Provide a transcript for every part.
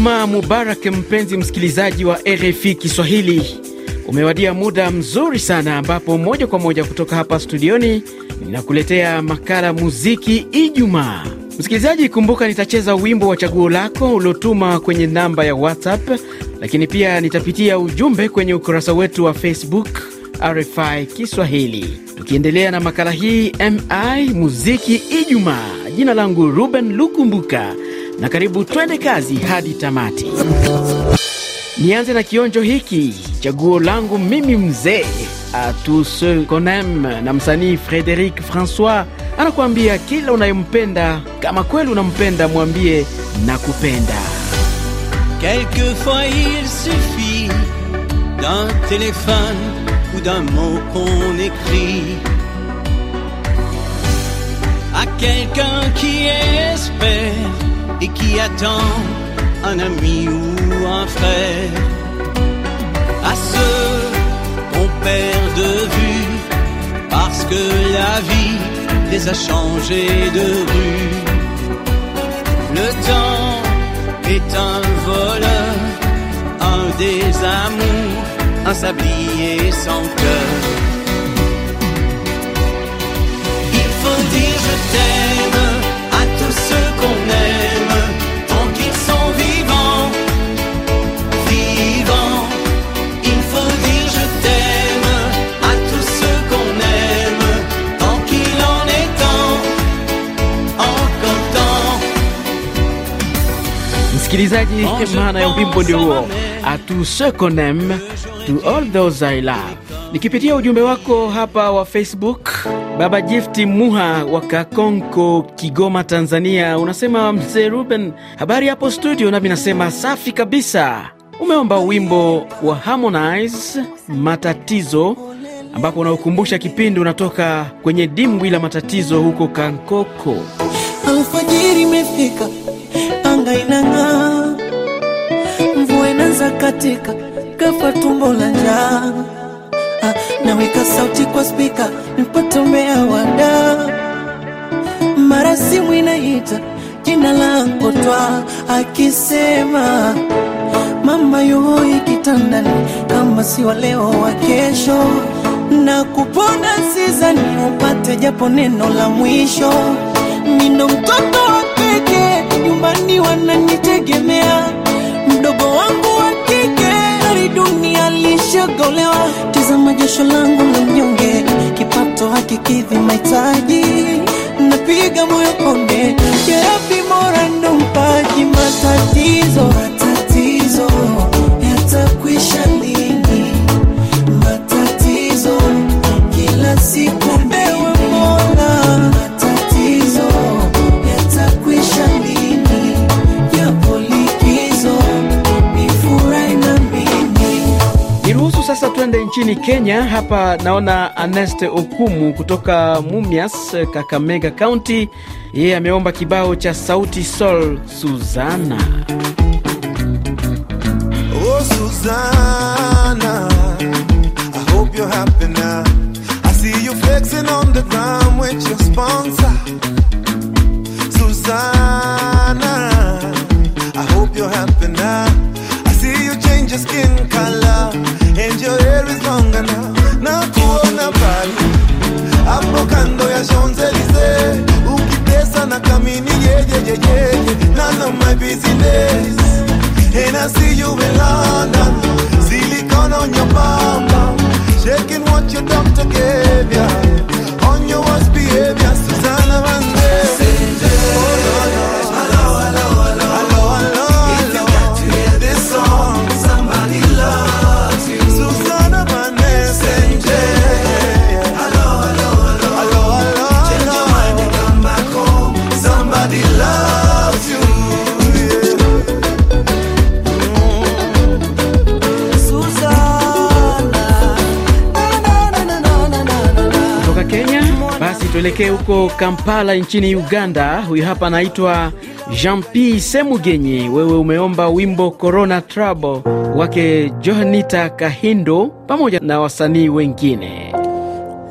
Ijumaa mubarak, mpenzi msikilizaji wa RFI Kiswahili. Umewadia muda mzuri sana ambapo moja kwa moja kutoka hapa studioni ninakuletea makala muziki Ijumaa. Msikilizaji, kumbuka nitacheza wimbo wa chaguo lako uliotuma kwenye namba ya WhatsApp, lakini pia nitapitia ujumbe kwenye ukurasa wetu wa Facebook RFI Kiswahili. Tukiendelea na makala hii mi muziki Ijumaa, jina langu Ruben Lukumbuka na karibu twende kazi hadi tamati. Nianze na kionjo hiki, chaguo langu mimi mzee a tous ceux qu'on aime, na msanii Frederic Francois anakuambia kila unayempenda, kama kweli unampenda, mwambie nakupenda. Quelquefois il suffit d'un téléphone ou d'un mot qu'on écrit à quelqu'un qui espère et qui attend un ami ou un frère. À ceux qu'on perd de vue parce que la vie les a changés de rue. Le temps est un voleur, un désamour, un sablier sans cœur. Il faut dire je t'aime Msikilizaji, maana ya wimbo ndio huo, a tous ceux qu'on aime, to all those I love. Nikipitia ujumbe wako hapa wa Facebook, Baba Gifti Muha wa Kakonko, Kigoma, Tanzania, unasema mzee Ruben, habari hapo studio? Nami nasema safi kabisa. Umeomba wimbo wa Harmonize Matatizo, ambapo unaokumbusha kipindi unatoka kwenye dimbwi la matatizo huko Kankoko. Alfajiri imefika, anga inang'aa, katika, kafa tumbo la njaa. Ah, naweka sauti kwa spika nipate umea wada, mara simu inaita jina langu twa, akisema mama yuhoi kitandani, kama si wa leo wa kesho, na kupona sizani upate japo neno la mwisho. Nino mtoto wa pekee nyumbani, wananitegemea dunia lishagolewa. Tizama jasho langu la mnyonge, kipato hakikidhi mahitaji, napiga moyo konde, jerabi mora ndo mpaji. Matatizo nchini Kenya. Hapa naona Aneste Okumu kutoka Mumias, Kakamega County. Yeye ameomba kibao cha Sauti Sol Suzana. Oh, Suzana, I hope you're happy now. I see you flexing on the ground with your sponsor. Business. And I see you in London, silicone on your bum, shaking what your doctor gave ya. On your worst Kenya basi tuelekee huko Kampala nchini Uganda. Huyu hapa anaitwa Jean P Semugenyi. Wewe umeomba wimbo Corona Trouble wake Johanita Kahindo pamoja na wasanii wengine.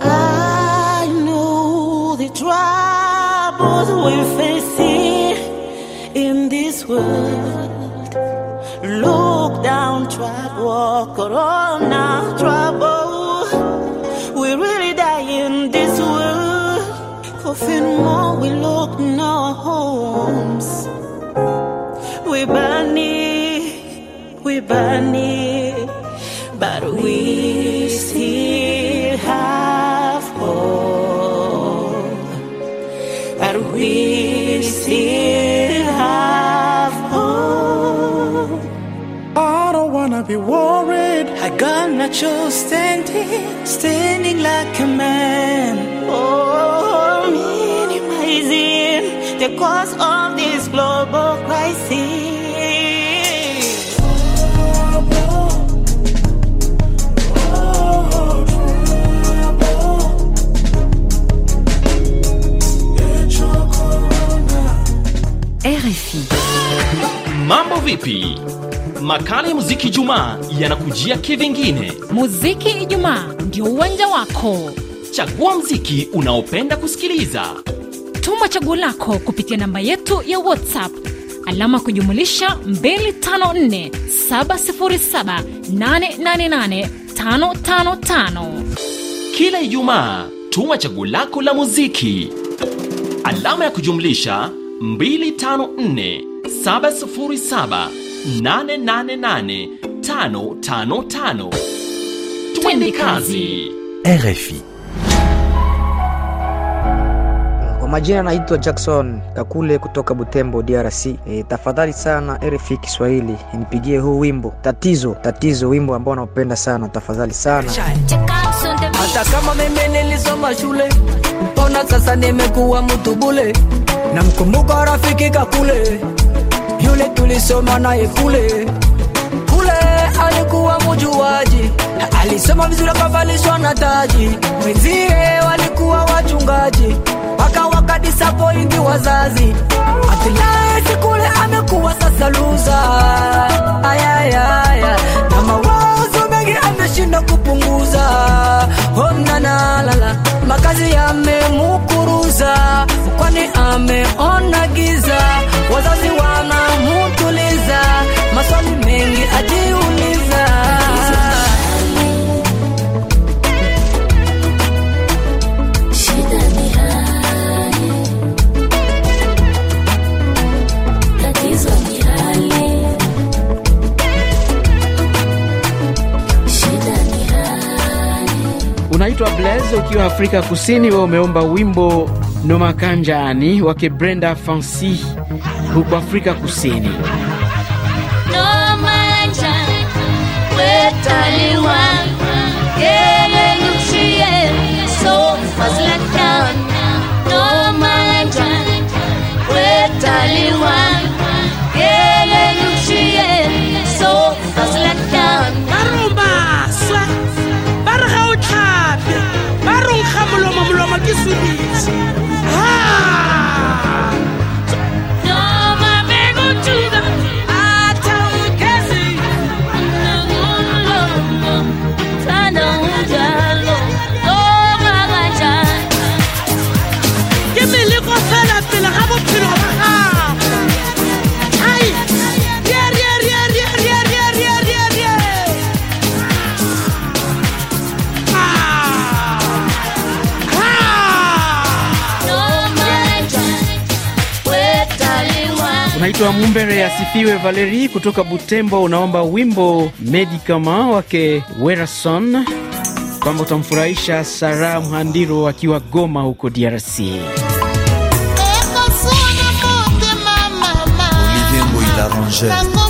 I know the troubles we're facing in this world. Look down, trouble, corona, trouble. More, we look no homes. We burn it, we burn it, but we still have hope. But we still have hope. I don't wanna be worried. I gonna choose standing, standing like a man. Oh, the cause of this global crisis. RFI. Mambo vipi? Makala ya muziki Jumaa yanakujia kivingine. Muziki Ijumaa ndio uwanja wako. Chagua muziki unaopenda kusikiliza, Tuma chaguo lako kupitia namba yetu ya WhatsApp alama kujumulisha 254 707 888 555. kila Ijumaa tuma chaguo lako la muziki, alama ya kujumlisha 254 707 888 555. Twende kazi. RFI. Kwa majina naitwa Jackson Kakule kutoka Butembo, DRC. E, tafadhali sana RFI Kiswahili nipigie huu wimbo tatizo tatizo, wimbo ambao naupenda sana, tafadhali sana. hata kama mimi nilisoma shule mbona sasa nimekuwa mtu bule namkumbuka rafiki kakule yule tulisoma naye kule kule alikuwa mujuaji alisoma vizuri akavalishwa na taji mwenzie walikuwa wachungaji mpaka wakadisapointi wazazi. Hatimaye Sikule amekuwa sasa luza ayayaya na mawazo mengi ameshinda kupunguza. Onanalala makazi yamemukuruza. Kwani ameona giza? Wazazi wanamutuliza Unaitwa Blaise ukiwa Afrika Kusini, wewe umeomba wimbo Nomakanjani wake Brenda Fancy huko Afrika Kusini. No Unaitwa Mumbere asifiwe Valeri kutoka Butembo, unaomba wimbo Medicament wake Werason kwamba utamfurahisha Sara Mhandiro akiwa Goma huko DRC. Olivier Ngoïla Rangel.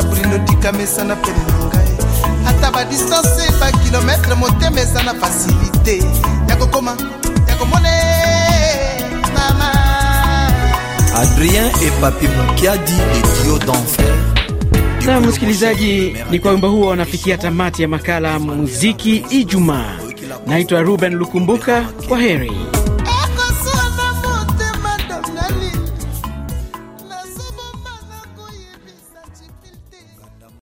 Nabosana brindo tikamesana pene na ngai ata badistance bakilometre motema eza na fasilite ya kokoma ya komone mama Adrien epapi Papi Mukiadi, les d'enfer. Na msikilizaji, ni kwa wimbo huo wanafikia tamati ya makala muziki Ijumaa. Naitwa Ruben Lukumbuka, kwa heri.